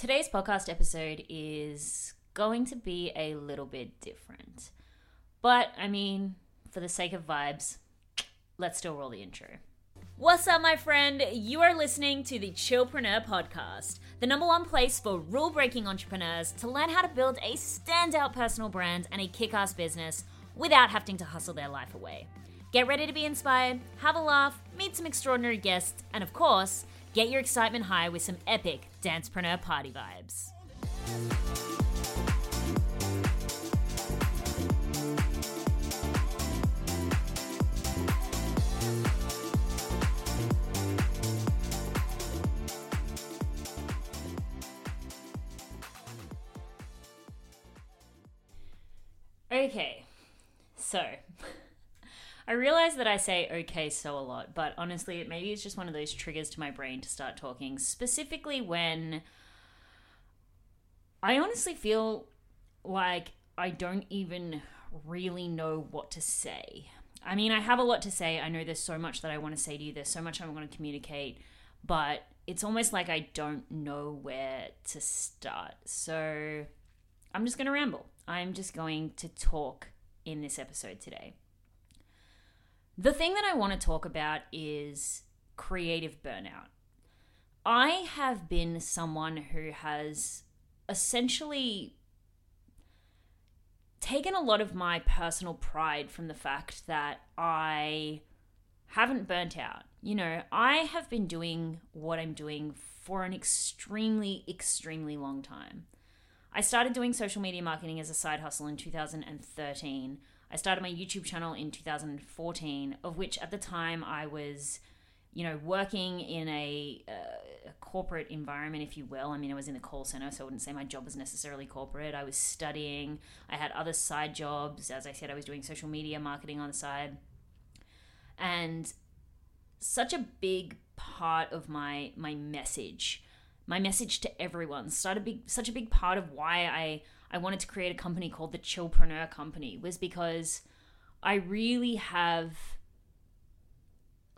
Today's podcast episode is going to be a little bit different. But, I mean, for the sake of vibes, let's still roll the intro. What's up, my friend? You are listening to the Chillpreneur Podcast, the number one place for rule breaking entrepreneurs to learn how to build a standout personal brand and a kick ass business without having to hustle their life away. Get ready to be inspired, have a laugh, meet some extraordinary guests, and of course, get your excitement high with some epic Dancepreneur party vibes. Okay, so I realize that I say okay so a lot, but honestly, it maybe it's just one of those triggers to my brain to start talking, specifically when I honestly feel like I don't even really know what to say. I mean, I have a lot to say. I know there's so much that I want to say to you, there's so much I want to communicate, but it's almost like I don't know where to start. So I'm just going to ramble. I'm just going to talk in this episode today. The thing that I want to talk about is creative burnout. I have been someone who has essentially taken a lot of my personal pride from the fact that I haven't burnt out. You know, I have been doing what I'm doing for an extremely, extremely long time. I started doing social media marketing as a side hustle in 2013. I started my YouTube channel in 2014, of which at the time I was, you know, working in a, uh, a, corporate environment, if you will. I mean, I was in the call center, so I wouldn't say my job was necessarily corporate. I was studying, I had other side jobs. As I said, I was doing social media marketing on the side. And such a big part of my my message my message to everyone started big such a big part of why I I wanted to create a company called the Chillpreneur Company was because I really have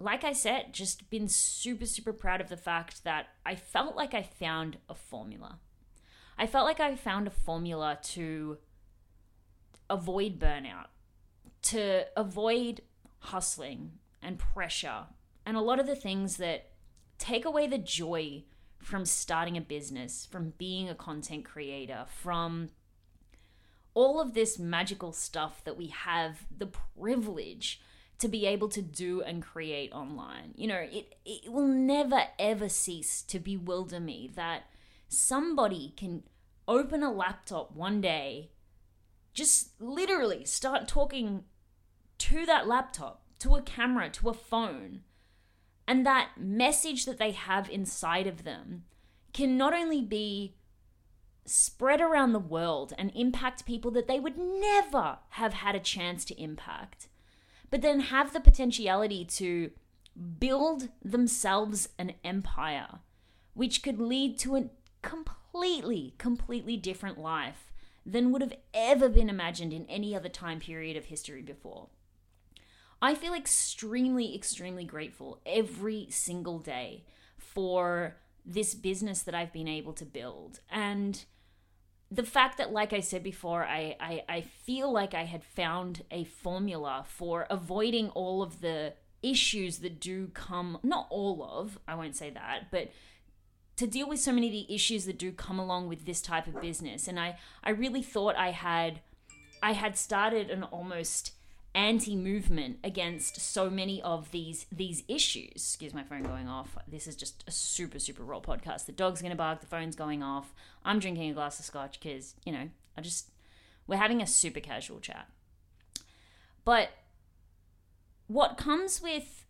like I said, just been super, super proud of the fact that I felt like I found a formula. I felt like I found a formula to avoid burnout, to avoid hustling and pressure, and a lot of the things that take away the joy from starting a business, from being a content creator, from all of this magical stuff that we have the privilege to be able to do and create online. You know, it, it will never ever cease to bewilder me that somebody can open a laptop one day, just literally start talking to that laptop, to a camera, to a phone, and that message that they have inside of them can not only be spread around the world and impact people that they would never have had a chance to impact, but then have the potentiality to build themselves an empire, which could lead to a completely, completely different life than would have ever been imagined in any other time period of history before. I feel extremely, extremely grateful every single day for this business that I've been able to build. And the fact that, like I said before, I, I, I feel like I had found a formula for avoiding all of the issues that do come, not all of, I won't say that, but to deal with so many of the issues that do come along with this type of business. And I, I really thought I had I had started an almost anti-movement against so many of these these issues. Excuse my phone going off. This is just a super super raw podcast. The dog's gonna bark. The phone's going off. I'm drinking a glass of scotch because you know I just we're having a super casual chat. But what comes with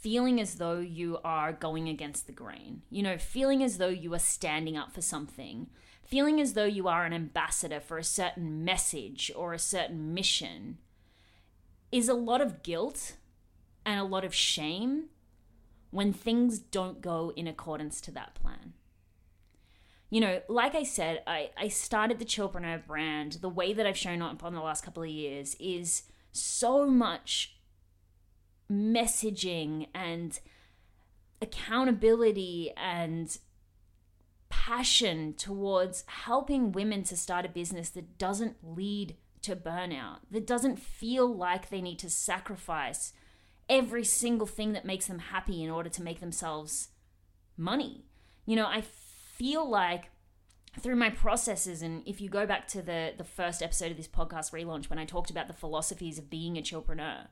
feeling as though you are going against the grain, you know, feeling as though you are standing up for something, feeling as though you are an ambassador for a certain message or a certain mission is a lot of guilt and a lot of shame when things don't go in accordance to that plan. You know, like I said, I, I started the Chillpreneur brand. The way that I've shown up on the last couple of years is so much messaging and accountability and passion towards helping women to start a business that doesn't lead to burnout, that doesn't feel like they need to sacrifice every single thing that makes them happy in order to make themselves money. You know, I feel like through my processes and if you go back to the the first episode of this podcast relaunch when I talked about the philosophies of being a chillpreneur,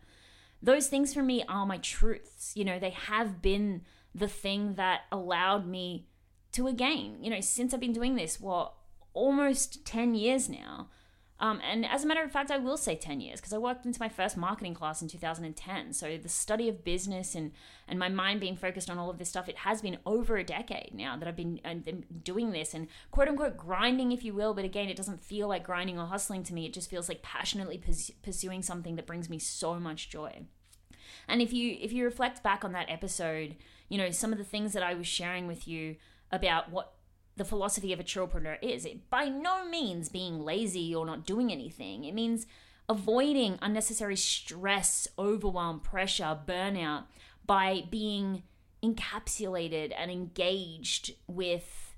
those things for me are my truths. You know, they have been the thing that allowed me to again, you know, since I've been doing this, what, almost 10 years now. Um, and as a matter of fact, I will say 10 years because I worked into my first marketing class in 2010. So the study of business and, and my mind being focused on all of this stuff, it has been over a decade now that I've been, been doing this and quote unquote grinding, if you will. But again, it doesn't feel like grinding or hustling to me. It just feels like passionately pursuing something that brings me so much joy. And if you if you reflect back on that episode, you know, some of the things that I was sharing with you about what the philosophy of a chillpreneur is. It by no means being lazy or not doing anything. It means avoiding unnecessary stress, overwhelm, pressure, burnout by being encapsulated and engaged with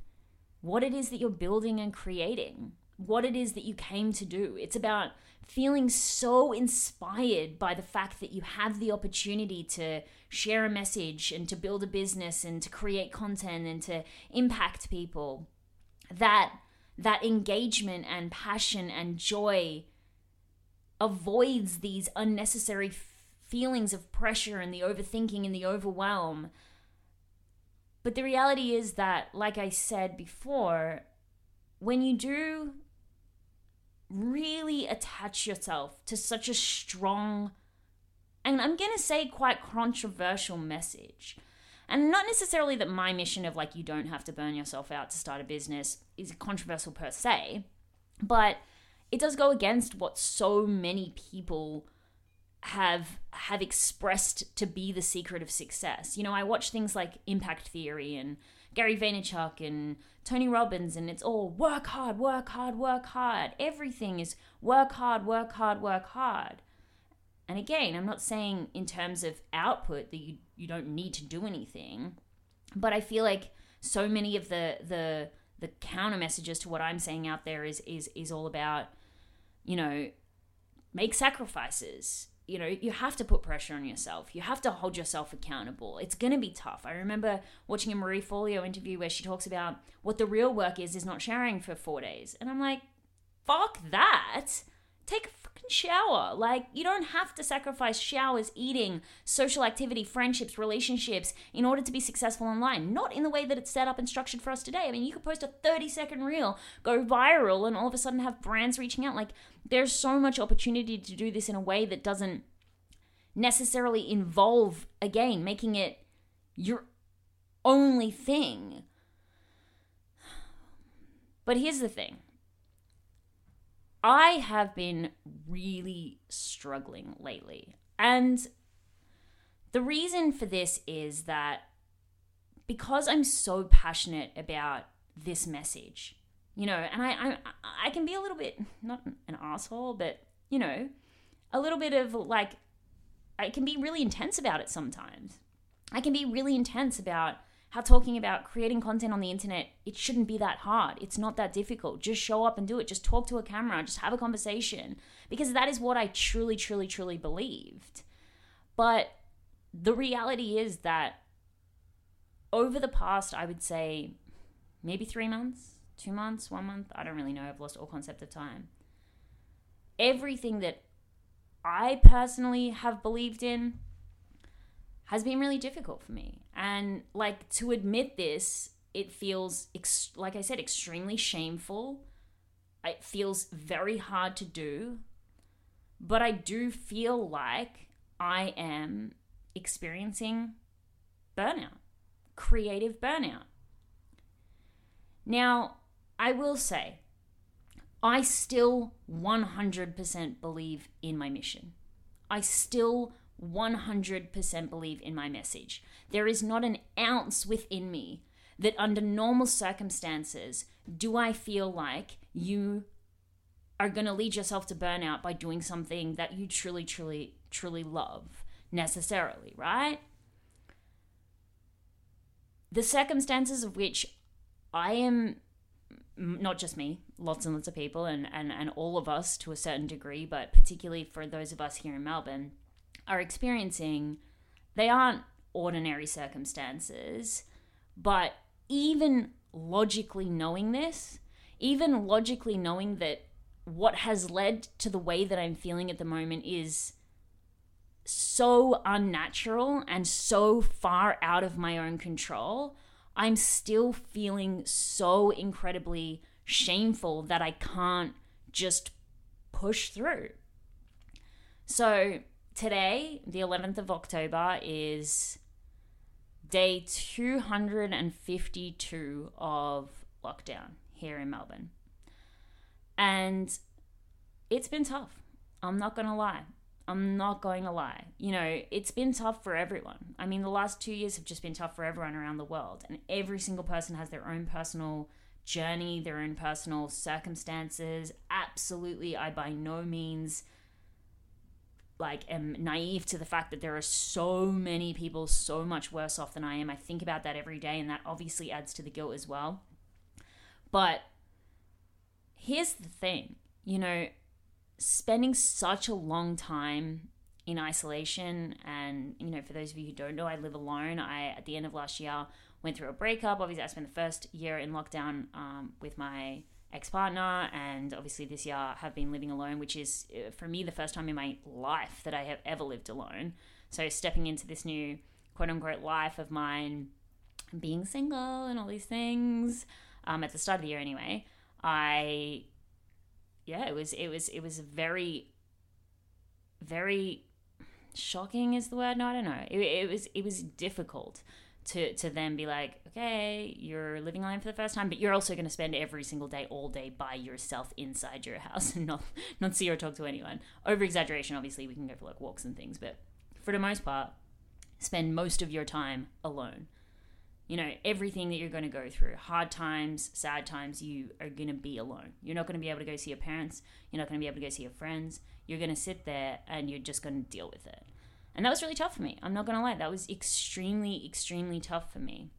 what it is that you're building and creating, what it is that you came to do. It's about feeling so inspired by the fact that you have the opportunity to share a message and to build a business and to create content and to impact people that that engagement and passion and joy avoids these unnecessary feelings of pressure and the overthinking and the overwhelm. But the reality is that like i said before when you do really attach yourself to such a strong and I'm going to say quite controversial message. And not necessarily that my mission of like you don't have to burn yourself out to start a business is controversial per se, but it does go against what so many people have have expressed to be the secret of success. You know, I watch things like Impact Theory and Gary Vaynerchuk and Tony Robbins, and it's all work hard, work hard, work hard. Everything is work hard, work hard, work hard. And again, I'm not saying in terms of output that you, you don't need to do anything, but I feel like so many of the the the counter messages to what I'm saying out there is is is all about, you know, make sacrifices, you know, you have to put pressure on yourself. You have to hold yourself accountable. It's going to be tough. I remember watching a Marie Forleo interview where she talks about what the real work is is not showering for 4 days. And I'm like, fuck that. Take a fucking shower. Like, you don't have to sacrifice showers, eating, social activity, friendships, relationships in order to be successful online. Not in the way that it's set up and structured for us today. I mean, you could post a 30 second reel, go viral, and all of a sudden have brands reaching out. Like, there's so much opportunity to do this in a way that doesn't necessarily involve, again, making it your only thing. But here's the thing I have been really struggling lately. And the reason for this is that because I'm so passionate about this message, you know, and I, I, I can be a little bit, not an asshole, but, you know, a little bit of like, I can be really intense about it sometimes. I can be really intense about how talking about creating content on the internet, it shouldn't be that hard. It's not that difficult. Just show up and do it. Just talk to a camera, just have a conversation. Because that is what I truly, truly, truly believed. But the reality is that over the past, I would say maybe three months, two months, one month, I don't really know. I've lost all concept of time. Everything that I personally have believed in has been really difficult for me. And like to admit this, it feels, ex- like I said, extremely shameful. It feels very hard to do. But I do feel like I am experiencing burnout, creative burnout. Now, I will say, I still 100% believe in my mission. I still 100% believe in my message. There is not an ounce within me that, under normal circumstances, do I feel like you are going to lead yourself to burnout by doing something that you truly, truly, truly love necessarily, right? The circumstances of which I am not just me, lots and lots of people, and, and, and all of us to a certain degree, but particularly for those of us here in Melbourne, are experiencing, they aren't ordinary circumstances, but even logically knowing this, even logically knowing that what has led to the way that I'm feeling at the moment is so unnatural and so far out of my own control, I'm still feeling so incredibly shameful that I can't just push through. So, today, the 11th of October, is day 252 of lockdown here in Melbourne. And it's been tough. I'm not going to lie. I'm not going to lie. You know, it's been tough for everyone. I mean, the last two years have just been tough for everyone around the world. And every single person has their own personal journey, their own personal circumstances. Absolutely, I by no means like am naive to the fact that there are so many people so much worse off than I am. I think about that every day and that obviously adds to the guilt as well. But here's the thing, you know, spending such a long time in isolation and you know for those of you who don't know i live alone i at the end of last year went through a breakup obviously i spent the first year in lockdown um, with my ex-partner and obviously this year have been living alone which is uh, for me the first time in my life that i have ever lived alone so stepping into this new quote unquote life of mine being single and all these things um, at the start of the year anyway i yeah, it was it was it was very very shocking is the word. No, I don't know. It, it was it was difficult to to then be like, okay, you're living alone for the first time, but you're also going to spend every single day, all day by yourself inside your house and not not see or talk to anyone. Over exaggeration, obviously, we can go for like walks and things, but for the most part, spend most of your time alone you know, everything that you're going to go through hard times, sad times you are going to be alone. You're not going to be able to go see your parents. You're not going to be able to go see your friends. You're going to sit there and you're just going to deal with it. And that was really tough for me. I'm not going to lie. That was extremely, extremely tough for me.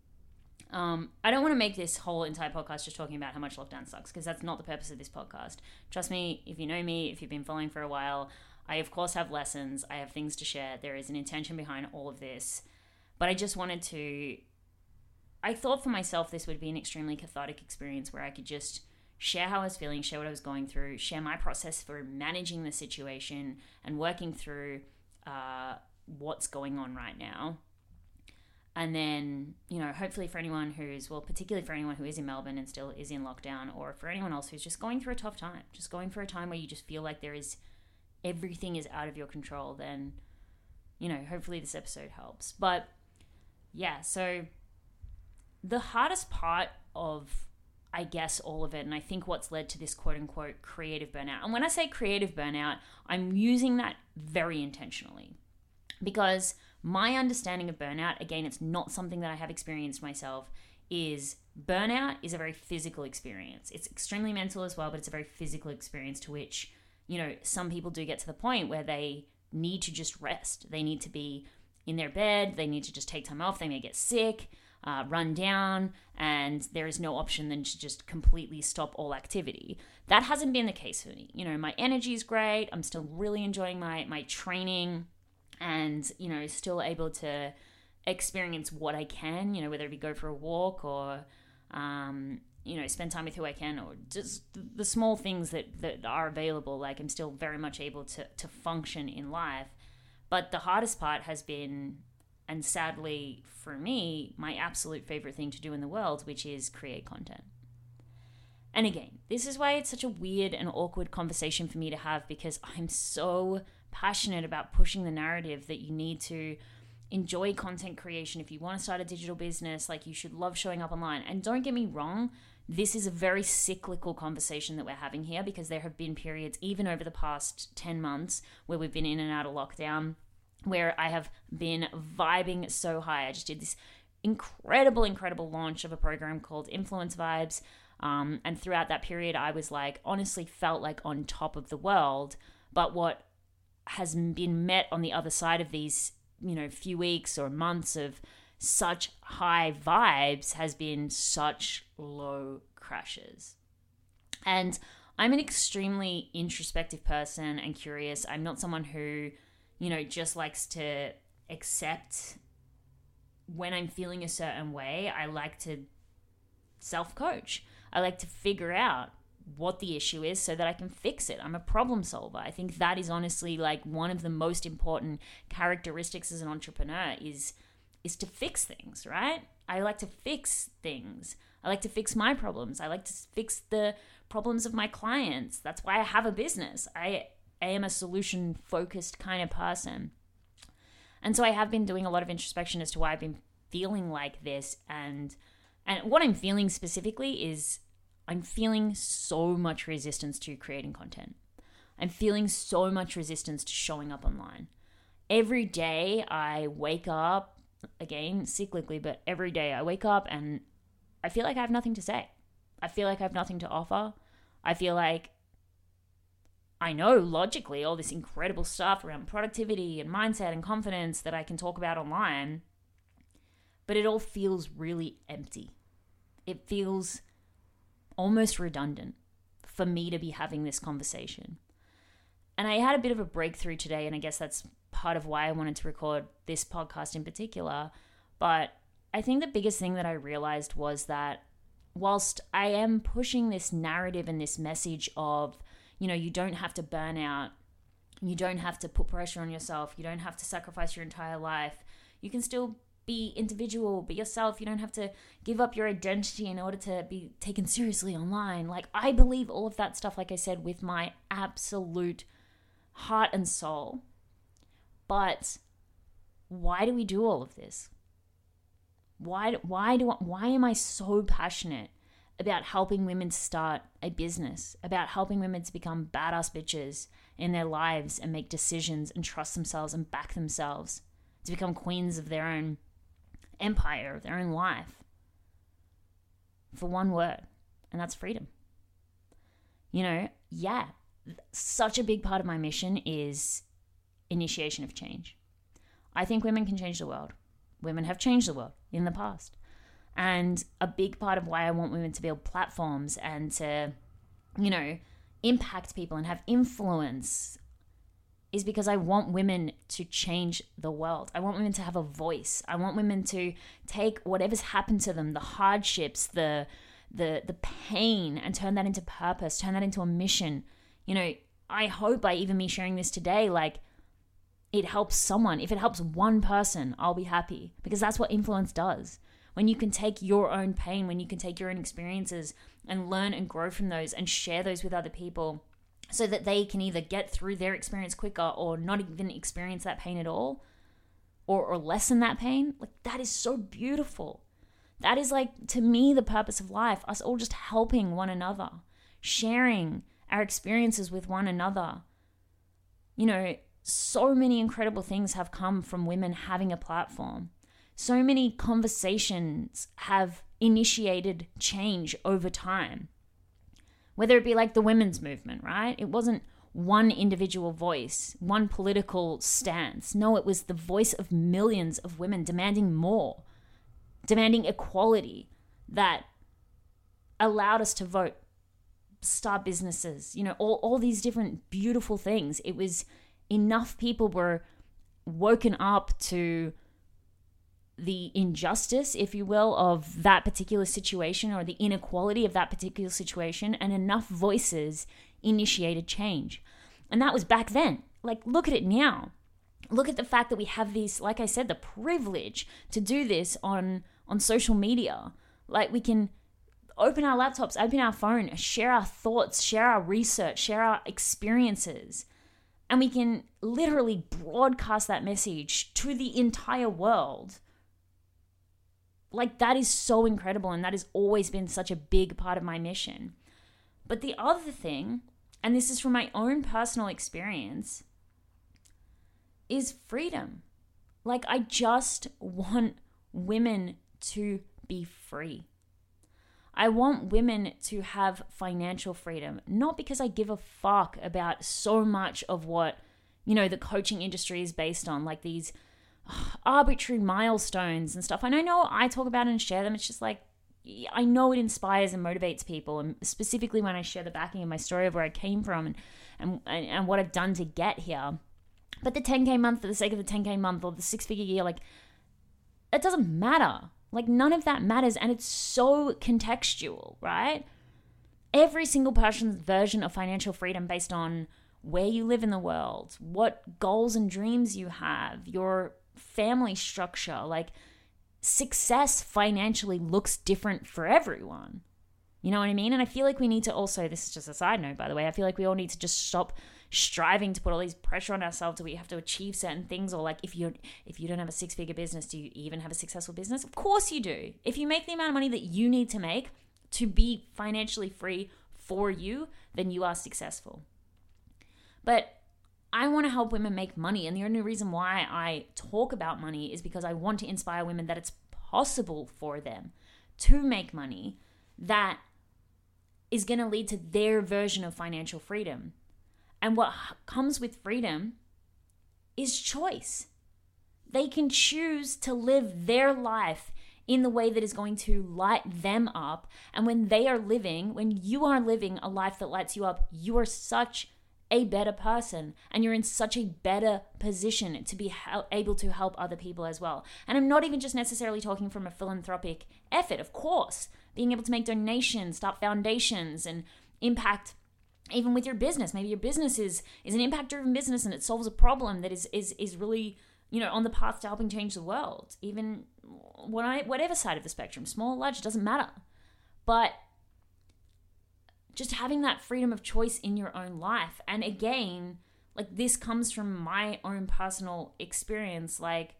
Um, I don't want to make this whole entire podcast just talking about how much lockdown sucks because that's not the purpose of this podcast. Trust me, if you know me, if you've been following for a while, I of course have lessons, I have things to share. There is an intention behind all of this. But I just wanted to I thought for myself this would be an extremely cathartic experience where I could just share how I was feeling, share what I was going through, share my process for managing the situation and working through uh, what's going on right now. And then, you know, hopefully for anyone who's, well, particularly for anyone who is in Melbourne and still is in lockdown, or for anyone else who's just going through a tough time, just going through a time where you just feel like there is everything is out of your control, then, you know, hopefully this episode helps. But yeah, so the hardest part of I guess all of it, and I think what's led to this quote unquote creative burnout. And when I say creative burnout, I'm using that very intentionally because my understanding of burnout, again, it's not something that I have experienced myself, is burnout is a very physical experience. It's extremely mental as well, but it's a very physical experience to which, you know, some people do get to the point where they need to just rest. They need to be in their bed, they need to just take time off, they may get sick uh, run down and there is no option than to just completely stop all activity. That hasn't been the case for me. You know, my energy is great. I'm still really enjoying my my training and, you know, still able to experience what I can, you know, whether it be go for a walk or um, you know, spend time with who I can or just the small things that, that are available. Like I'm still very much able to, to function in life. But the hardest part has been and sadly for me, my absolute favorite thing to do in the world, which is create content. And again, this is why it's such a weird and awkward conversation for me to have because I'm so passionate about pushing the narrative that you need to enjoy content creation, if you want to start a digital business, like you should love showing up online. And don't get me wrong, this is a very cyclical conversation that we're having here because there have been periods, even over the past 10 months, where we've been in and out of lockdown, where I have been vibing so high. I just did this incredible, incredible launch of a program called Influence Vibes. Um, and throughout that period, I was like, honestly, felt like on top of the world. But what has been met on the other side of these, you know, few weeks or months of such high vibes has been such low crashes. And I'm an extremely introspective person and curious. I'm not someone who, you know, just likes to accept when I'm feeling a certain way. I like to self coach. I like to figure out what the issue is so that I can fix it. I'm a problem solver. I think that is honestly like one of the most important characteristics as an entrepreneur is is to fix things, right? I like to fix things. I like to fix my problems. I like to fix the problems of my clients. That's why I have a business. I, I am a solution focused kind of person. And so I have been doing a lot of introspection as to why I've been feeling like this and and what I'm feeling specifically is I'm feeling so much resistance to creating content. I'm feeling so much resistance to showing up online. Every day I wake up, again, cyclically, but every day I wake up and I feel like I have nothing to say. I feel like I have nothing to offer. I feel like I know logically all this incredible stuff around productivity and mindset and confidence that I can talk about online, but it all feels really empty. It feels almost redundant for me to be having this conversation. And I had a bit of a breakthrough today, and I guess that's part of why I wanted to record this podcast in particular. But I think the biggest thing that I realized was that whilst I am pushing this narrative and this message of, you know, you don't have to burn out, you don't have to put pressure on yourself, you don't have to sacrifice your entire life, you can still be individual, be yourself. You don't have to give up your identity in order to be taken seriously online. Like, I believe all of that stuff, like I said, with my absolute heart and soul. But why do we do all of this? Why, why, do, why am I so passionate about helping women start a business, about helping women to become badass bitches in their lives and make decisions and trust themselves and back themselves, to become queens of their own empire, of their own life, for one word, and that's freedom. You know, yeah, such a big part of my mission is initiation of change. I think women can change the world. Women have changed the world in the past. And a big part of why I want women to build platforms and to, you know, impact people and have influence is because I want women to change the world. I want women to have a voice. I want women to take whatever's happened to them, the hardships, the the the pain and turn that into purpose, turn that into a mission. You know, I hope by even me sharing this today like it helps someone. If it helps one person, I'll be happy because that's what influence does. When you can take your own pain, when you can take your own experiences and learn and grow from those and share those with other people, so that they can either get through their experience quicker or not even experience that pain at all or, or lessen that pain. Like, that is so beautiful. That is like, to me, the purpose of life, us all just helping one another, sharing our experiences with one another. You know, so many incredible things have come from women having a platform. So many conversations have initiated change over time whether it be like the women's movement, right? It wasn't one individual voice, one political stance. No, it was the voice of millions of women demanding more, demanding equality that allowed us to vote, start businesses, you know, all, all these different beautiful things. It was enough people were woken up to the injustice, if you will, of that particular situation or the inequality of that particular situation, and enough voices initiated change. And that was back then. Like, look at it now. Look at the fact that we have these, like I said, the privilege to do this on on social media. Like we can open our laptops, open our phone, share our thoughts, share our research, share our experiences and we can literally broadcast that message to the entire world. Like, that is so incredible, and that has always been such a big part of my mission. But the other thing, and this is from my own personal experience, is freedom. Like, I just want women to be free. I want women to have financial freedom, not because I give a fuck about so much of what, you know, the coaching industry is based on, like these arbitrary milestones and stuff. And I know I talk about and share them. It's just like, I know it inspires and motivates people. And specifically when I share the backing of my story of where I came from and, and, and what I've done to get here. But the 10K month for the sake of the 10K month or the six figure year, like, it doesn't matter. Like, none of that matters. And it's so contextual, right? Every single person's version of financial freedom based on where you live in the world, what goals and dreams you have, your family structure, like, success financially looks different for everyone. You know what I mean? And I feel like we need to also, this is just a side note, by the way, I feel like we all need to just stop striving to put all these pressure on ourselves that we have to achieve certain things or like if you if you don't have a six figure business do you even have a successful business of course you do if you make the amount of money that you need to make to be financially free for you then you are successful but I want to help women make money and the only reason why I talk about money is because I want to inspire women that it's possible for them to make money that is going to lead to their version of financial freedom and what comes with freedom is choice. They can choose to live their life in the way that is going to light them up. And when they are living, when you are living a life that lights you up, you are such a better person and you're in such a better position to be able to help other people as well. And I'm not even just necessarily talking from a philanthropic effort, of course, being able to make donations, start foundations, and impact even with your business. Maybe your business is is an impact driven business and it solves a problem that is is is really you know on the path to helping change the world. Even when I, whatever side of the spectrum small large doesn't matter. But just having that freedom of choice in your own life and again like this comes from my own personal experience like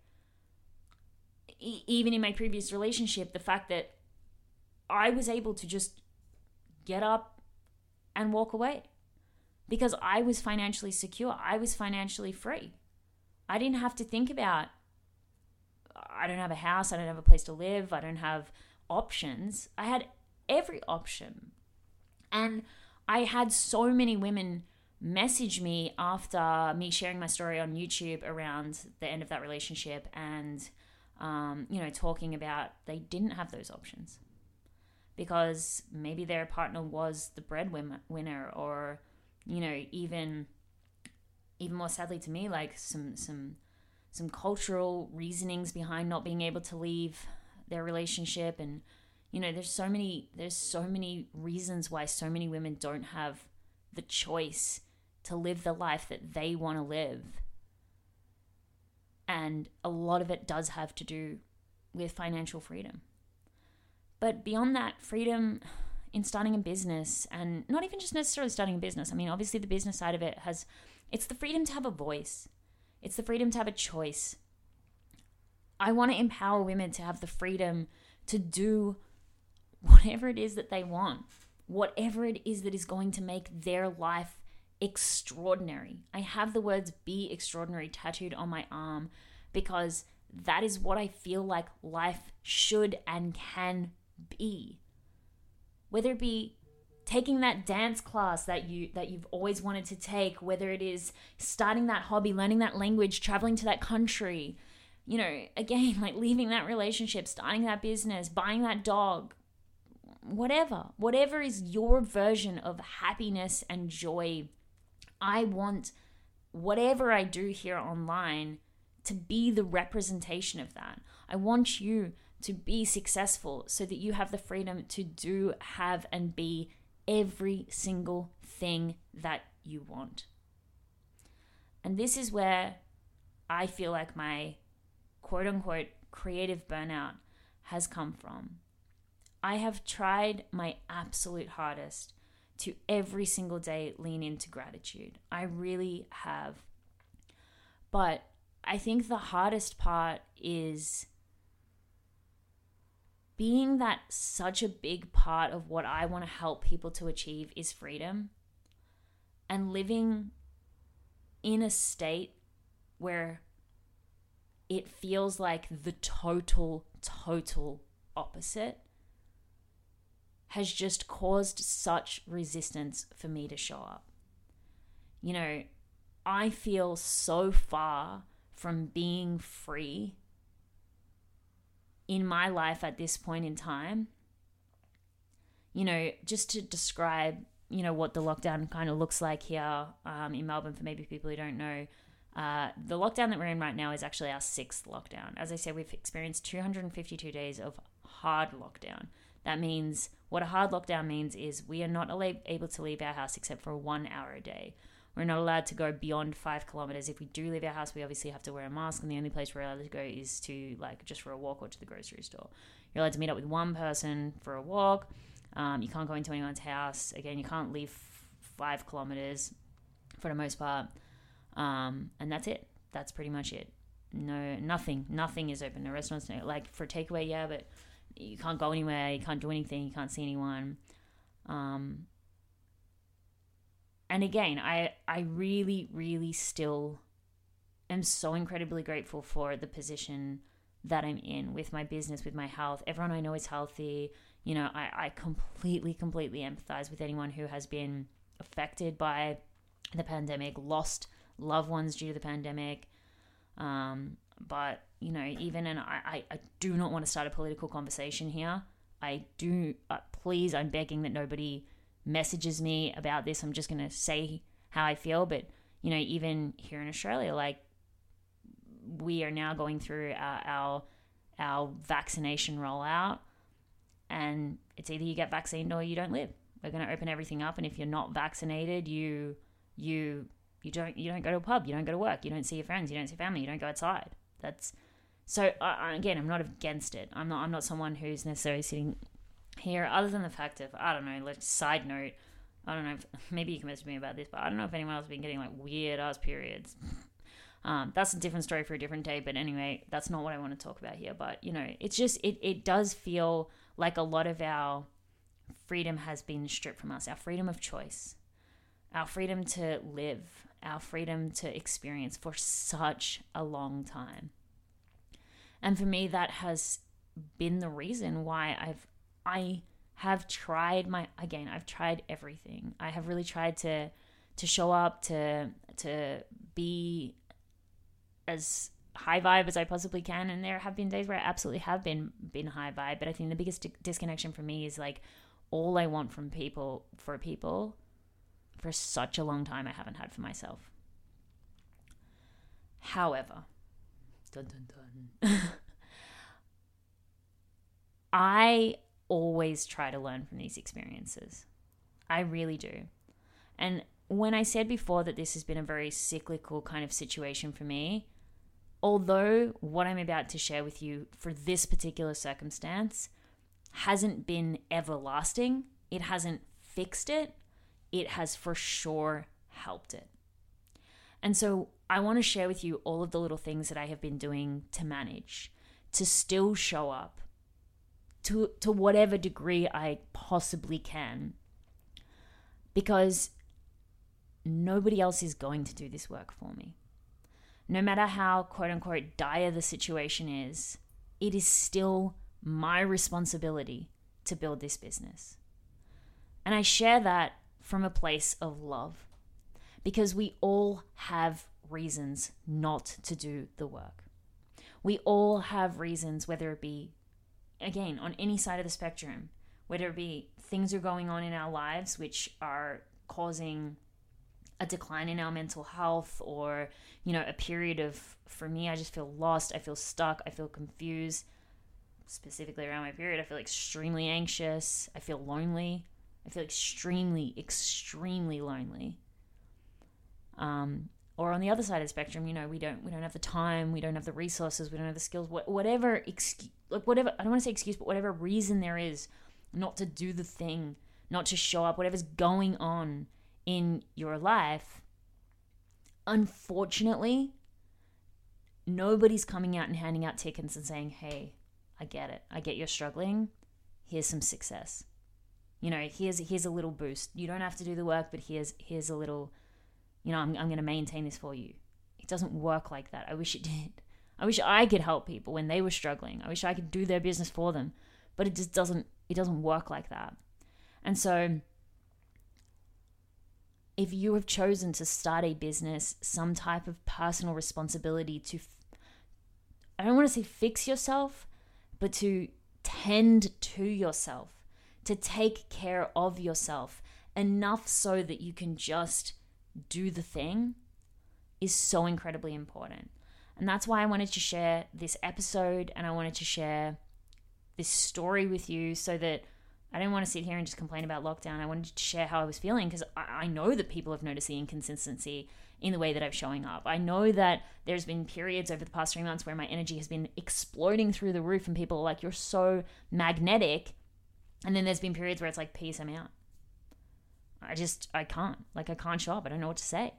e- even in my previous relationship the fact that i was able to just get up and walk away because I was financially secure. I was financially free. I didn't have to think about, I don't have a house, I don't have a place to live, I don't have options. I had every option. And I had so many women message me after me sharing my story on YouTube around the end of that relationship and, um, you know, talking about they didn't have those options because maybe their partner was the breadwinner or you know even even more sadly to me like some some some cultural reasonings behind not being able to leave their relationship and you know there's so many there's so many reasons why so many women don't have the choice to live the life that they want to live and a lot of it does have to do with financial freedom but beyond that, freedom in starting a business and not even just necessarily starting a business. I mean, obviously, the business side of it has it's the freedom to have a voice, it's the freedom to have a choice. I want to empower women to have the freedom to do whatever it is that they want, whatever it is that is going to make their life extraordinary. I have the words be extraordinary tattooed on my arm because that is what I feel like life should and can be. Whether it be taking that dance class that you that you've always wanted to take, whether it is starting that hobby, learning that language, traveling to that country, you know, again, like leaving that relationship, starting that business, buying that dog, whatever. Whatever is your version of happiness and joy. I want whatever I do here online to be the representation of that. I want you to be successful so that you have the freedom to do, have, and be every single thing that you want. And this is where I feel like my quote unquote creative burnout has come from. I have tried my absolute hardest to every single day lean into gratitude. I really have. But I think the hardest part is being that such a big part of what I want to help people to achieve is freedom and living in a state where it feels like the total, total opposite has just caused such resistance for me to show up. You know, I feel so far from being free in my life at this point in time. You know, just to describe, you know, what the lockdown kind of looks like here um, in Melbourne for maybe people who don't know. Uh, the lockdown that we're in right now is actually our sixth lockdown. As I said, we've experienced 252 days of hard lockdown. That means what a hard lockdown means is we are not able to leave our house except for one hour a day. We're not allowed to go beyond five kilometers. If we do leave our house, we obviously have to wear a mask, and the only place we're allowed to go is to like just for a walk or to the grocery store. You're allowed to meet up with one person for a walk. Um, you can't go into anyone's house. Again, you can't leave five kilometers for the most part, um, and that's it. That's pretty much it. No, nothing. Nothing is open. No restaurants. No, like for takeaway, yeah, but you can't go anywhere. You can't do anything. You can't see anyone. Um, and again, I I really really still am so incredibly grateful for the position that I'm in with my business, with my health. Everyone I know is healthy. You know, I, I completely, completely empathize with anyone who has been affected by the pandemic, lost loved ones due to the pandemic. Um, but, you know, even, and I, I, I do not want to start a political conversation here. I do, uh, please, I'm begging that nobody messages me about this, I'm just going to say how I feel. But, you know, even here in Australia, like we are now going through our, our, our vaccination rollout, and it's either you get vaccinated or you don't live. We're going to open everything up, and if you're not vaccinated, you you you don't you don't go to a pub, you don't go to work, you don't see your friends, you don't see family, you don't go outside. That's so uh, again, I'm not against it. I'm not I'm not someone who's necessarily sitting here, other than the fact of I don't know. Like side note, I don't know. If, maybe you can message me about this, but I don't know if anyone else has been getting like weird ass periods. Um, that's a different story for a different day. But anyway, that's not what I want to talk about here. But you know, it's just it it does feel like a lot of our freedom has been stripped from us. Our freedom of choice, our freedom to live, our freedom to experience for such a long time. And for me, that has been the reason why I've I have tried my again, I've tried everything. I have really tried to to show up to to be as high vibe as I possibly can and there have been days where I absolutely have been been high vibe, but I think the biggest disconnection for me is like all I want from people for people for such a long time I haven't had for myself. However, dun, dun, dun. I always try to learn from these experiences. I really do. And when I said before that this has been a very cyclical kind of situation for me, although what I'm about to share with you for this particular circumstance hasn't been everlasting, it hasn't fixed it, it has for sure helped it. And so I want to share with you all of the little things that I have been doing to manage, to still show up, to to whatever degree I possibly can because nobody else is going to do this work for me. No matter how quote unquote dire the situation is, it is still my responsibility to build this business. And I share that from a place of love because we all have reasons not to do the work. We all have reasons, whether it be again, on any side of the spectrum, whether it be things are going on in our lives which are causing a decline in our mental health or, you know, a period of, for me, I just feel lost, I feel stuck, I feel confused. Specifically around my period, I feel extremely anxious, I feel lonely, I feel extremely, extremely lonely. Um, or on the other side of the spectrum, you know, we don't we don't have the time, we don't have the resources, we don't have the skills, whatever excuse, like whatever I don't want to say excuse, but whatever reason there is not to do the thing, not to show up, whatever's going on in your life, unfortunately, nobody's coming out and handing out tickets and saying, hey, I get it. I get you're struggling. Here's some success. You know, here's here's a little boost. You don't have to do the work, but here's here's a little, you know, I'm, I'm going to maintain this for you. It doesn't work like that. I wish it did. I wish I could help people when they were struggling. I wish I could do their business for them, but it just doesn't it doesn't work like that. And so if you have chosen to start a business, some type of personal responsibility to I don't want to say fix yourself, but to tend to yourself, to take care of yourself enough so that you can just do the thing is so incredibly important. And that's why I wanted to share this episode and I wanted to share this story with you so that I didn't want to sit here and just complain about lockdown. I wanted to share how I was feeling because I, know that people have noticed the inconsistency in the way that I'm showing up. I know that there's been periods over the past three months where my energy has been exploding through the roof and people are like, you're so magnetic. And then there's been periods where it's like, peace, I'm out. I just, I can't. Like, I can't show up. I don't know what to say.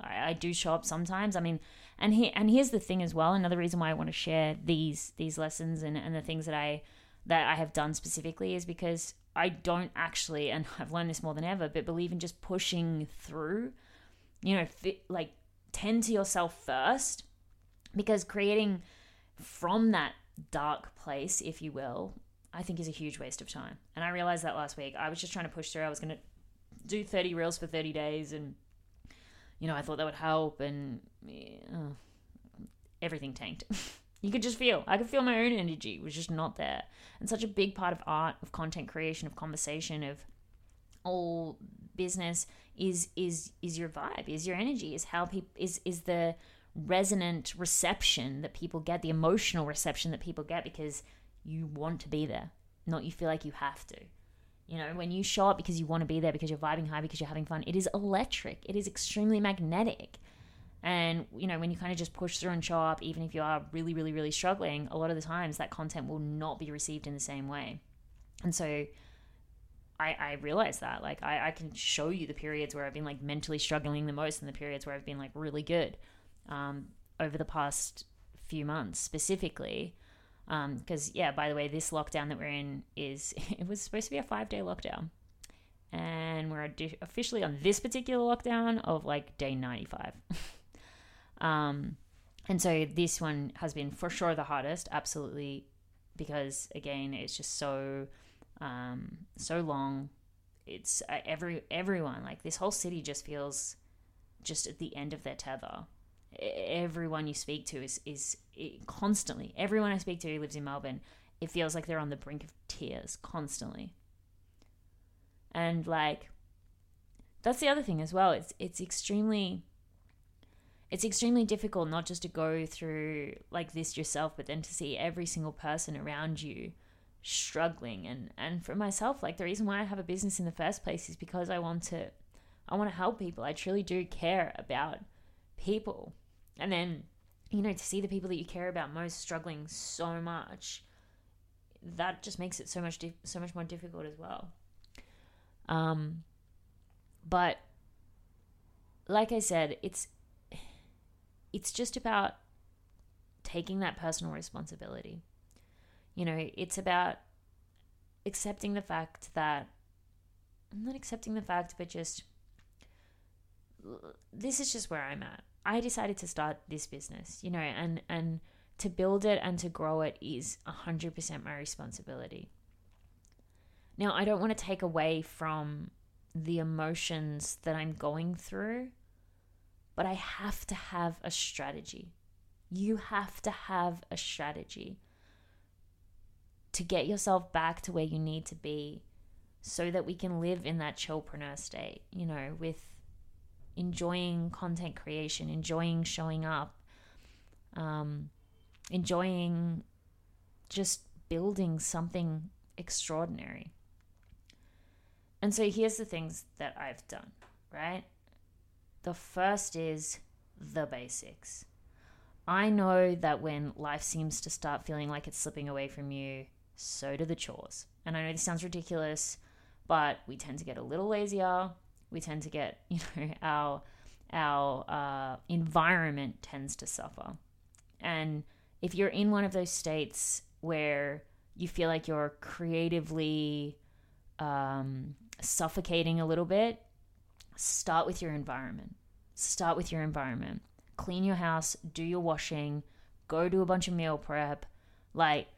I, I do show up sometimes. I mean, and he, and here's the thing as well. Another reason why I want to share these these lessons and, and the things that I that I have done specifically is because I don't actually, and I've learned this more than ever, but believe in just pushing through. You know, like tend to yourself first, because creating from that dark place, if you will, I think is a huge waste of time. And I realized that last week. I was just trying to push through. I was going to do 30 reels for 30 days and you know, I thought that would help, and everything tanked. you could just feel. I could feel my own energy was just not there. And such a big part of art, of content creation, of conversation, of all business is is is your vibe, is your energy, is how people is is the resonant reception that people get, the emotional reception that people get because you want to be there, not you feel like you have to. You know, when you show up because you want to be there, because you're vibing high, because you're having fun, it is electric. It is extremely magnetic. And, you know, when you kind of just push through and show up, even if you are really, really, really struggling, a lot of the times that content will not be received in the same way. And so I, I realize that. Like, I, I can show you the periods where I've been like mentally struggling the most and the periods where I've been like really good um, over the past few months specifically because um, yeah by the way this lockdown that we're in is it was supposed to be a five day lockdown. And we're officially on this particular lockdown of like day 95 um, and so this one has been for sure the hardest absolutely because again it's just so um, so long. It's uh, every everyone like this whole city just feels just at the end of their tether everyone you speak to is is constantly everyone I speak to who lives in Melbourne, it feels like they're on the brink of tears constantly. And like that's the other thing as well. It's it's extremely it's extremely difficult not just to go through like this yourself, but then to see every single person around you struggling and and for myself like the reason why I have a business in the first place is because I want to I want to help people. I truly do care about people. And then, you know, to see the people that you care about most struggling so much, that just makes it so much di- so much more difficult as well. Um, but like I said, it's it's just about taking that personal responsibility. You know, it's about accepting the fact that I'm not accepting the fact, but just this is just where I'm at. I decided to start this business, you know, and and to build it and to grow it is 100% my responsibility. Now, I don't want to take away from the emotions that I'm going through, but I have to have a strategy. You have to have a strategy to get yourself back to where you need to be so that we can live in that chillpreneur state, you know, with enjoying content creation, enjoying showing up, um, enjoying just building something extraordinary. And so here's the things that I've done, right? The first is the basics. I know that when life seems to start feeling like it's slipping away from you, so do the chores. And I know this sounds ridiculous, but we tend to get a little lazier. We tend to get, you know, our our uh, environment tends to suffer. And if you're in one of those states where you feel like you're creatively um, suffocating a little bit, start with your environment. Start with your environment. Clean your house, do your washing, go do a bunch of meal prep. Like,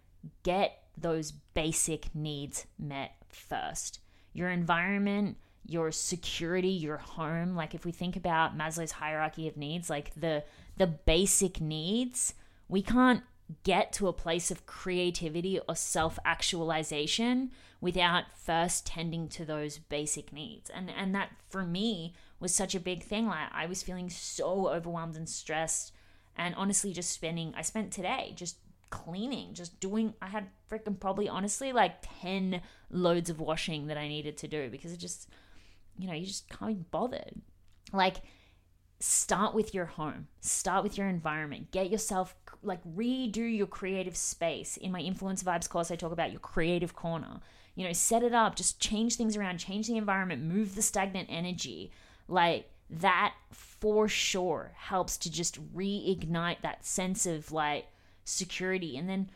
get those basic needs met first. Your environment, your security, your home. Like if we think about Maslow's hierarchy of needs, like the the basic needs, we can't get to a place of creativity or self-actualization without first tending to those basic needs. And and that for me was such a big thing. Like I was feeling so overwhelmed and stressed and honestly just spending I spent today just cleaning, just doing. I had freaking probably honestly like 10 loads of washing that I needed to do because it just, you know, you just can't be bothered. Like, start with your home, start with your environment, get yourself like redo your creative space. In my Influence Vibes course, I talk about your creative corner. You know, set it up, just change things around, change the environment, move the stagnant energy. Like, that for sure helps to just reignite that sense of like security and then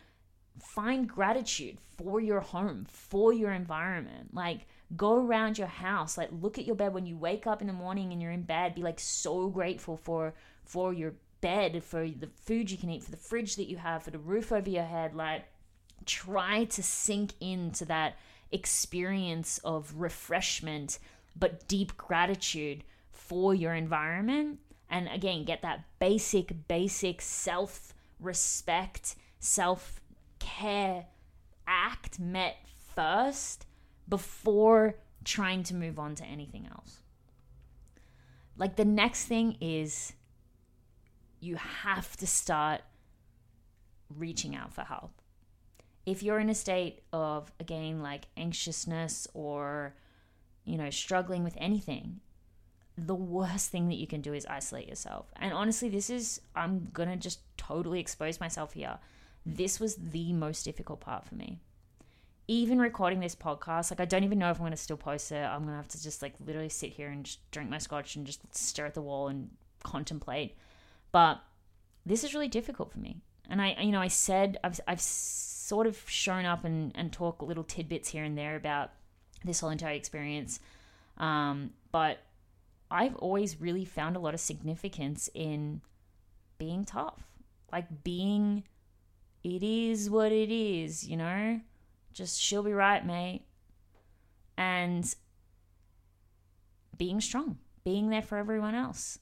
find gratitude for your home, for your environment. Like go around your house, like look at your bed when you wake up in the morning and you're in bed, be like so grateful for for your bed, for the food you can eat, for the fridge that you have, for the roof over your head, like try to sink into that experience of refreshment but deep gratitude for your environment. And again get that basic basic self respect, self care act met first before trying to move on to anything else. Like the next thing is you have to start reaching out for help. If you're in a state of, again, like anxiousness or, you know, struggling with anything, the worst thing that you can do is isolate yourself. And honestly, this is, I'm to just totally expose myself here. This was the most difficult part for me. Even recording this podcast, like, I don't even know if I'm to still post it. I'm to have to just, like, literally sit here and just drink my scotch and just stare at the wall and contemplate. But this is really difficult for me. And I, you know, I said, I've, I've sort of shown up and, and talk little tidbits here and there about this whole entire experience. Um, but I've always really found a lot of significance in being tough. Like being, it is what it is, you know? Just she'll be right, mate. And being strong, being there for everyone else.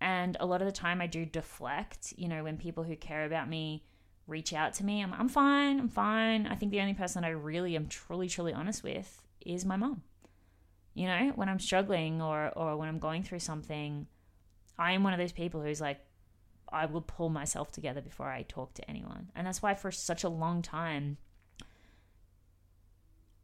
And a lot of the time I do deflect, you know, when people who care about me reach out to me, I'm, I'm fine, I'm fine. I think the only person I really am truly, truly honest with is my mom. You know, when I'm struggling or or when I'm going through something, I am one of those people who's like I will pull myself together before I talk to anyone. And that's why for such a long time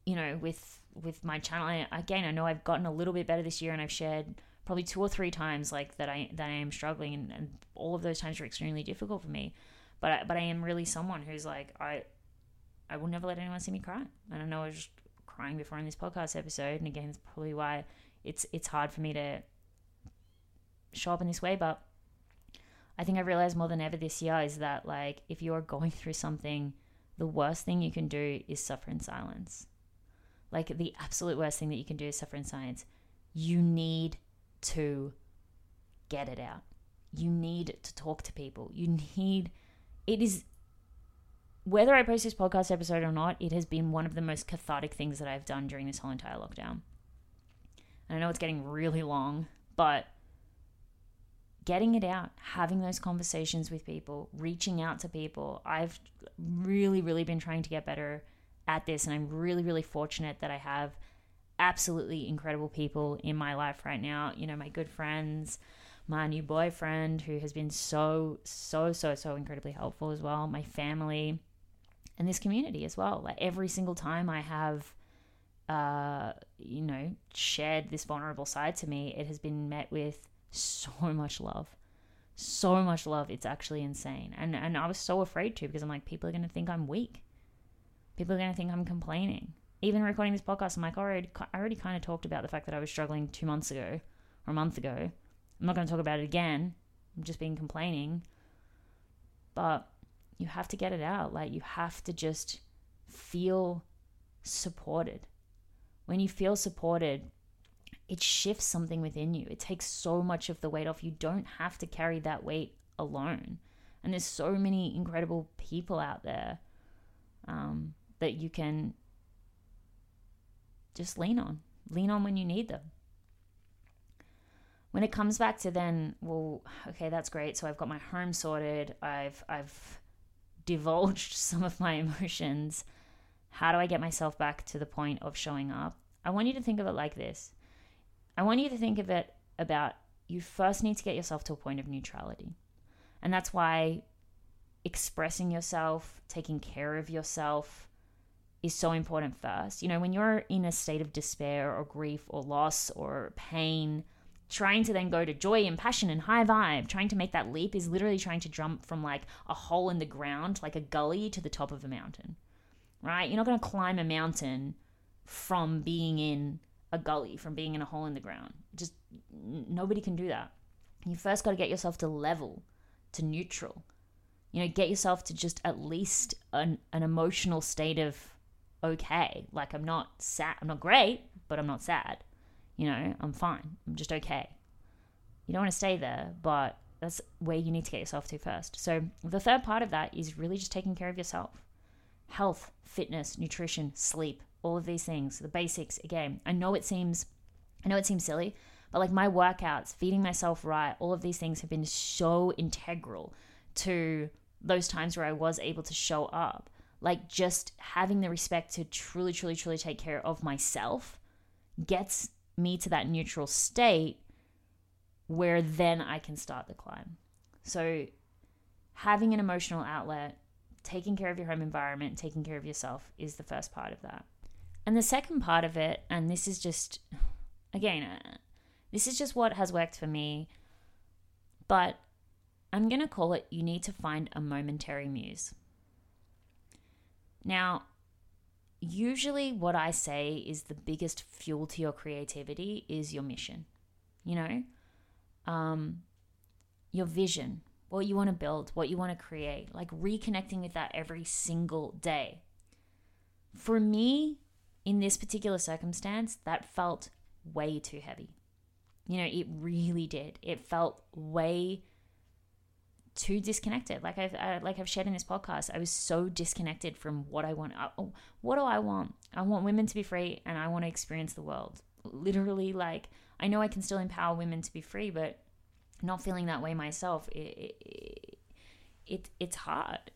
you know, with with my channel again, I know I've gotten a little bit better this year and I've shared probably two or three times like that I that I am struggling and, and all of those times are extremely difficult for me. But I, but I am really someone who's like I I will never let anyone see me cry. And I know I was just crying before in this podcast episode, and again, it's probably why it's it's hard for me to show up in this way. But I think I realized more than ever this year is that like if you're going through something, the worst thing you can do is suffer in silence. Like the absolute worst thing that you can do is suffer in silence. You need to get it out. You need to talk to people. You need it is whether I post this podcast episode or not, it has been one of the most cathartic things that I've done during this whole entire lockdown. And I know it's getting really long, but getting it out, having those conversations with people, reaching out to people, I've really, really been trying to get better at this. And I'm really, really fortunate that I have absolutely incredible people in my life right now. You know, my good friends, my new boyfriend, who has been so, so, so, so incredibly helpful as well, my family and this community as well. Like every single time I have, uh, you know, shared this vulnerable side to me, it has been met with so much love, so much love. It's actually insane, and and I was so afraid to because I'm like, people are gonna think I'm weak. People are gonna think I'm complaining. even recording this podcast, I'm like, already, I already kind of talked about the fact that I was struggling two months ago or a month ago. I'm not going to talk about it again. I'm just being complaining. But you have to get it out. Like, you have to just feel supported. When you feel supported, it shifts something within you. It takes so much of the weight off. You don't have to carry that weight alone. And there's so many incredible people out there um, that you can just lean on. Lean on when you need them. When it comes back to then, well, okay, that's great. So I've got my home sorted. I've I've divulged some of my emotions. How do I get myself back to the point of showing up? I want you to think of it like this. I want you to think of it about you first need to get yourself to a point of neutrality. And that's why expressing yourself, taking care of yourself is so important first. You know, when you're in a state of despair or grief or loss or pain, trying to then go to joy and passion and high vibe, trying to make that leap is literally trying to jump from like a hole in the ground, like a gully, to the top of a mountain, right? You're not going to climb a mountain from being in a gully, from being in a hole in the ground. Just nobody can do that. You first got to get yourself to level to neutral. You know, get yourself to just at least an, an emotional state of okay. Like, I'm not sad. I'm not great, but I'm not sad. You know, I'm fine. I'm just okay. You don't want to stay there, but that's where you need to get yourself to first. So, the third part of that is really just taking care of yourself health, fitness, nutrition, sleep, all of these things, the basics. Again, I know it seems, I know it seems silly, but like my workouts, feeding myself right, all of these things have been so integral to those times where I was able to show up. Like just having the respect to truly, truly, truly take care of myself gets me to that neutral state where then I can start the climb. So having an emotional outlet, taking care of your home environment, taking care of yourself is the first part of that. And the second part of it, and this is just, again, uh, this is just what has worked for me. But I'm going to call it you need to find a momentary muse. Now, usually what I say is the biggest fuel to your creativity is your mission. You know, um, your vision, what you want to build, what you want to create, like reconnecting with that every single day. For me, in this particular circumstance, that felt way too heavy. You know, it really did. It felt way too disconnected. Like I've uh, like I've shared in this podcast, I was so disconnected from what I want. Uh, what do I want? I want women to be free, and I want to experience the world. Literally, like I know I can still empower women to be free, but not feeling that way myself, it, it, it it's hard.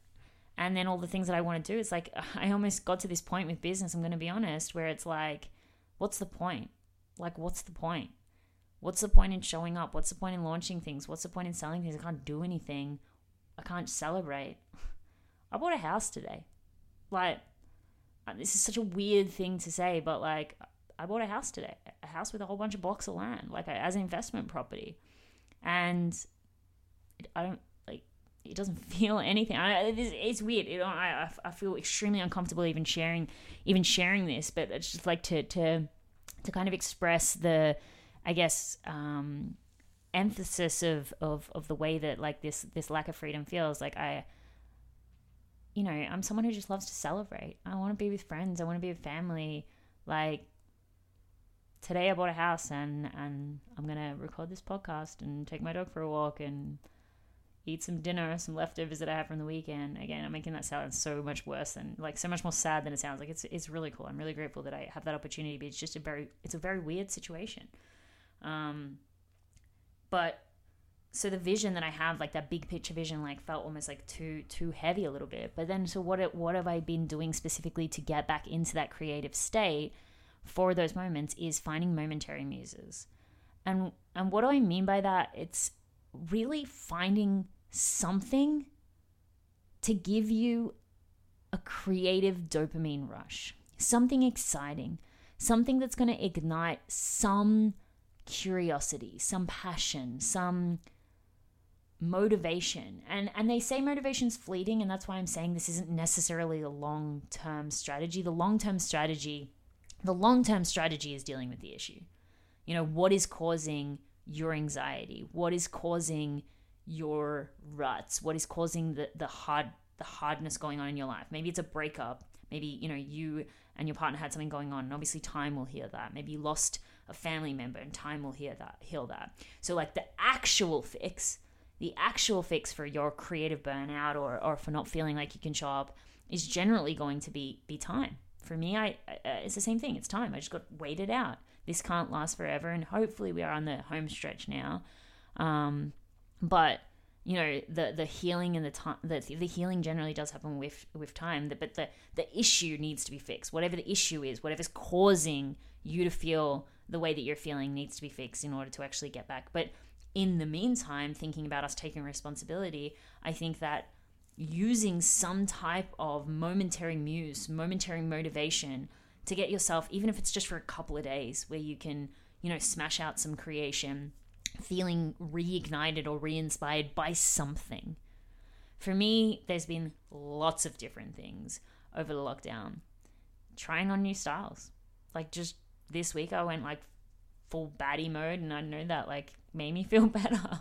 And then all the things that I want to do, it's like I almost got to this point with business. I'm going to be honest, where it's like, what's the point? Like, what's the point? What's the point in showing up? What's the point in launching things? What's the point in selling things? I can't do anything. I can't celebrate. I bought a house today. Like, uh, this is such a weird thing to say, but like, I bought a house today, a house with a whole bunch of blocks of land, like as an investment property, and I don't like. It doesn't feel anything. I, it's, it's weird. It, I I feel extremely uncomfortable even sharing even sharing this, but it's just like to to to kind of express the I guess, um, emphasis of, of, of the way that like this, this lack of freedom feels. Like I, you know, I'm someone who just loves to celebrate. I want to be with friends. I want to be with family. Like today I bought a house and, and I'm to record this podcast and take my dog for a walk and eat some dinner, some leftovers that I have from the weekend. Again, I'm making that sound so much worse than like so much more sad than it sounds like. It's it's really cool. I'm really grateful that I have that opportunity, but it's just a very it's a very weird situation. Um, but so the vision that I have, like that big picture vision, like felt almost like too too heavy a little bit. But then, so what what have I been doing specifically to get back into that creative state for those moments? Is finding momentary muses, and and what do I mean by that? It's really finding something to give you a creative dopamine rush, something exciting, something that's going to ignite some curiosity, some passion, some motivation. And and they say motivation's fleeting and that's why I'm saying this isn't necessarily a long-term strategy. The long-term strategy the long-term strategy is dealing with the issue. You know what is causing your anxiety? What is causing your ruts? What is causing the the hard the hardness going on in your life? Maybe it's a breakup maybe you know you and your partner had something going on and obviously time will heal that maybe you lost a family member and time will heal that heal that so like the actual fix the actual fix for your creative burnout or, or for not feeling like you can show up is generally going to be be time. For me, I it's the same thing. It's time. I just got waited out. This can't last forever, and hopefully we are on the home stretch now. Um, but you know the the healing and the time the, the healing generally does happen with with time but the the issue needs to be fixed. Whatever the issue is whatever's causing you to feel the way that you're feeling needs to be fixed in order to actually get back. But in the meantime, thinking about us taking responsibility, I think that using some type of momentary muse, momentary motivation to get yourself, even if it's just for a couple of days, where you can, you know, smash out some creation, feeling reignited or re inspired by something. For me, there's been lots of different things over the lockdown. Trying on new styles. Like just this week, I went like full baddie mode, and I know that like made me feel better.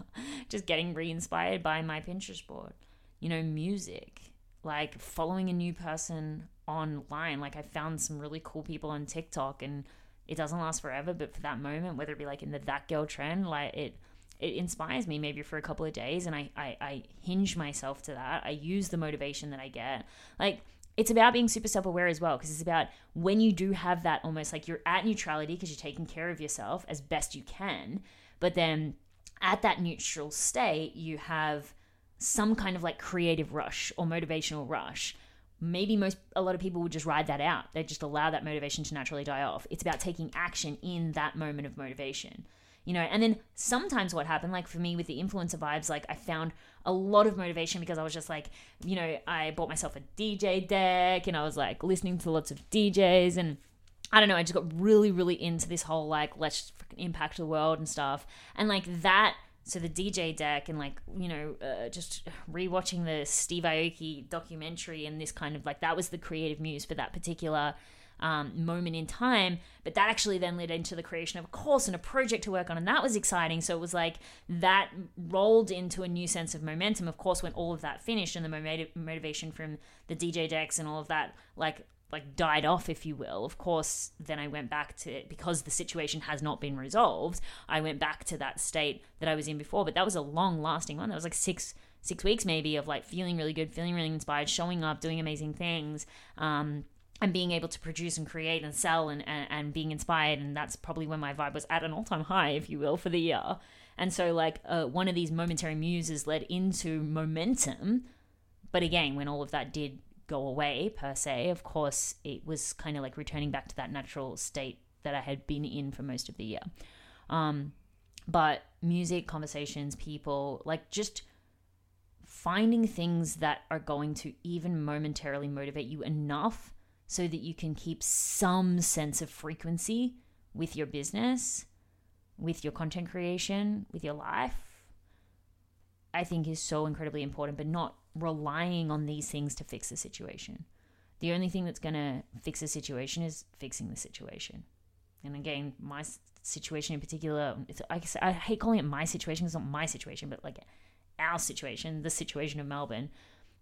Just getting re inspired by my Pinterest board. You know, music, like following a new person online. Like, I found some really cool people on TikTok, and it doesn't last forever, but for that moment, whether it be like in the that girl trend, like it. It inspires me maybe for a couple of days, and I, I, I hinge myself to that. I use the motivation that I get. Like, it's about being super self aware as well because it's about when you do have that almost like you're at neutrality because you're taking care of yourself as best you can. But then at that neutral state, you have some kind of like creative rush or motivational rush. Maybe most a lot of people would just ride that out. They just allow that motivation to naturally die off. It's about taking action in that moment of motivation. You know, and then sometimes what happened, like for me with the influencer vibes, like I found a lot of motivation because I was just like, you know, I bought myself a DJ deck and I was like listening to lots of DJs and I don't know, I just got really, really into this whole like let's impact the world and stuff. And like that, so the DJ deck and like, you know, uh, just rewatching the Steve Aoki documentary and this kind of like that was the creative muse for that particular um, moment in time. But that actually then led into the creation of a course and a project to work on, and that was exciting. So it was like that rolled into a new sense of momentum. Of course, when all of that finished and the motivation from the DJ decks and all of that, like like died off, if you will. Of course, then I went back to because the situation has not been resolved. I went back to that state that I was in before, but that was a long lasting one. That was like six six weeks maybe of like feeling really good, feeling really inspired, showing up, doing amazing things. Um, and being able to produce and create and sell and, and, and being inspired and that's probably when my vibe was at an all-time high if you will for the year and so like uh, one of these momentary muses led into momentum but again when all of that did go away per se. Of course, it was kind of like returning back to that natural state that I had been in for most of the year. Um, but music, conversations, people, like just finding things that are going to even momentarily motivate you enough so that you can keep some sense of frequency with your business, with your content creation, with your life, I think is so incredibly important, but not relying on these things to fix the situation. The only thing that's going to fix the situation is fixing the situation. And again, my situation in particular, I, I hate calling it my situation. It's not my situation, but like our situation, the situation of Melbourne,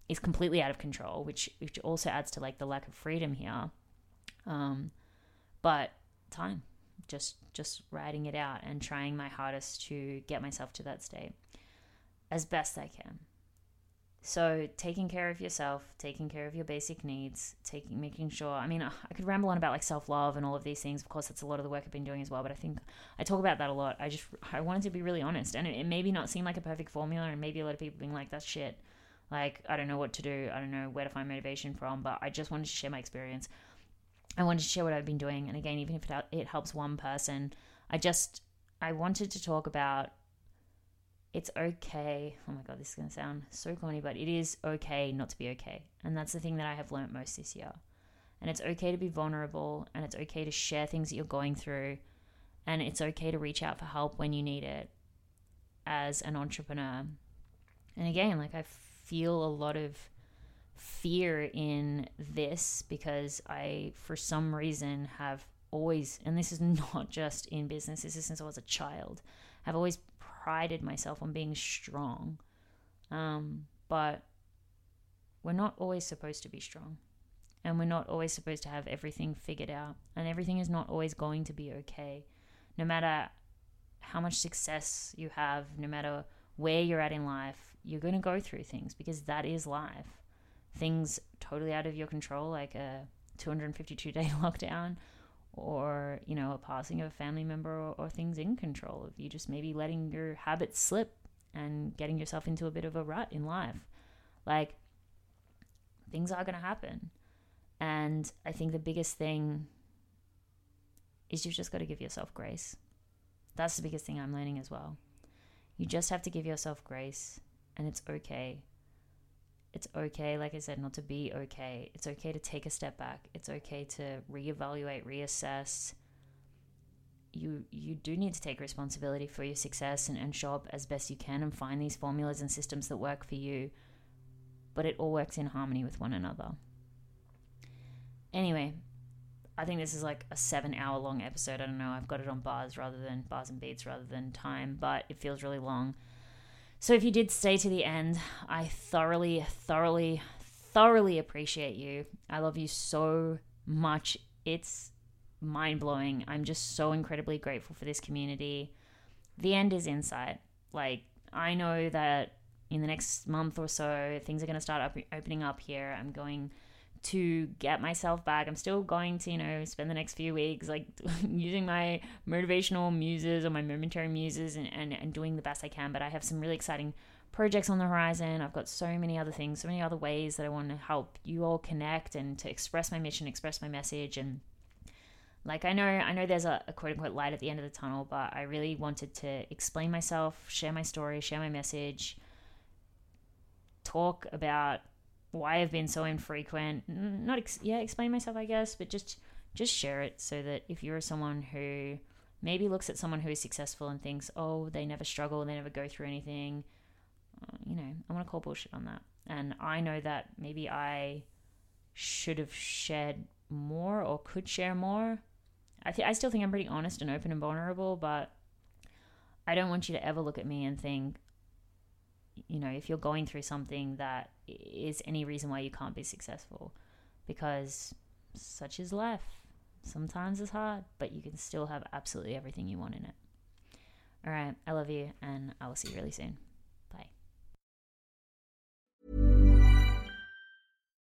is completely out of control, which which also adds to like the lack of freedom here. Um, but time, just just writing it out and trying my hardest to get myself to that state as best I can. So taking care of yourself, taking care of your basic needs, taking making sure. I mean, I could ramble on about like self love and all of these things. Of course, that's a lot of the work I've been doing as well. But I think I talk about that a lot. I just I wanted to be really honest, and it, it maybe not seem like a perfect formula, and maybe a lot of people being like, "That's shit." Like I don't know what to do. I don't know where to find motivation from. But I just wanted to share my experience. I wanted to share what I've been doing, and again, even if it it helps one person, I just I wanted to talk about it's okay. Oh my god, this is going to sound so corny, but it is okay not to be okay. And that's the thing that I have learned most this year. And it's okay to be vulnerable and it's okay to share things that you're going through and it's okay to reach out for help when you need it as an entrepreneur. And again, like I feel a lot of fear in this because I, for some reason, have always, and this is not just in business, this is since I was a child, have always prided myself on being strong. Um, but we're not always supposed to be strong. And we're not always supposed to have everything figured out. And everything is not always going to be okay. No matter how much success you have, no matter where you're at in life, you're going to go through things because that is life. Things totally out of your control, like a 252 day lockdown, or you know a passing of a family member or, or, things in control of you just maybe letting your habits slip and getting yourself into a bit of a rut in life. Like things are going to happen. And i think the biggest thing is you've just got to give yourself grace. That's the biggest thing i'm learning as well. You just have to give yourself grace and it's okay it's okay, like I said, not to be okay. It's okay to take a step back. It's okay to reevaluate, reassess. You you do need to take responsibility for your success and, and show up as best you can and find these formulas and systems that work for you. But it all works in harmony with one another. Anyway, I think this is like a seven hour long episode. I don't know. I've got it on bars rather than bars and beats rather than time, but it feels really long. So if you did stay to the end, I thoroughly, thoroughly, thoroughly appreciate you. I love you so much. It's mind blowing. I'm just so incredibly grateful for this community. The end is in sight. Like, I know that in the next month or so, things are going to start up, opening up here. I'm going to get myself back. I'm still going to, you know, spend the next few weeks like using my motivational muses or my momentary muses and, and, and doing the best I can. But I have some really exciting projects on the horizon. I've got so many other things, so many other ways that I want to help you all connect and to express my mission, express my message and like I know I know there's a, a quote unquote light at the end of the tunnel, but I really wanted to explain myself, share my story, share my message, talk about why I've been so infrequent. Not ex- yeah, explain myself, I guess, but just just share it so that if you're someone who maybe looks at someone who is successful and thinks, oh, they never struggle, they never go through anything, uh, you know, I want to call bullshit on that. And I know that maybe I should have shared more or could share more. I th- I still think I'm pretty honest and open and vulnerable, but I don't want you to ever look at me and think, you know, if you're going through something that is any reason why you can't be successful because such is life. Sometimes it's hard, but you can still have absolutely everything you want in it. All right, I love you, and I will see you really soon.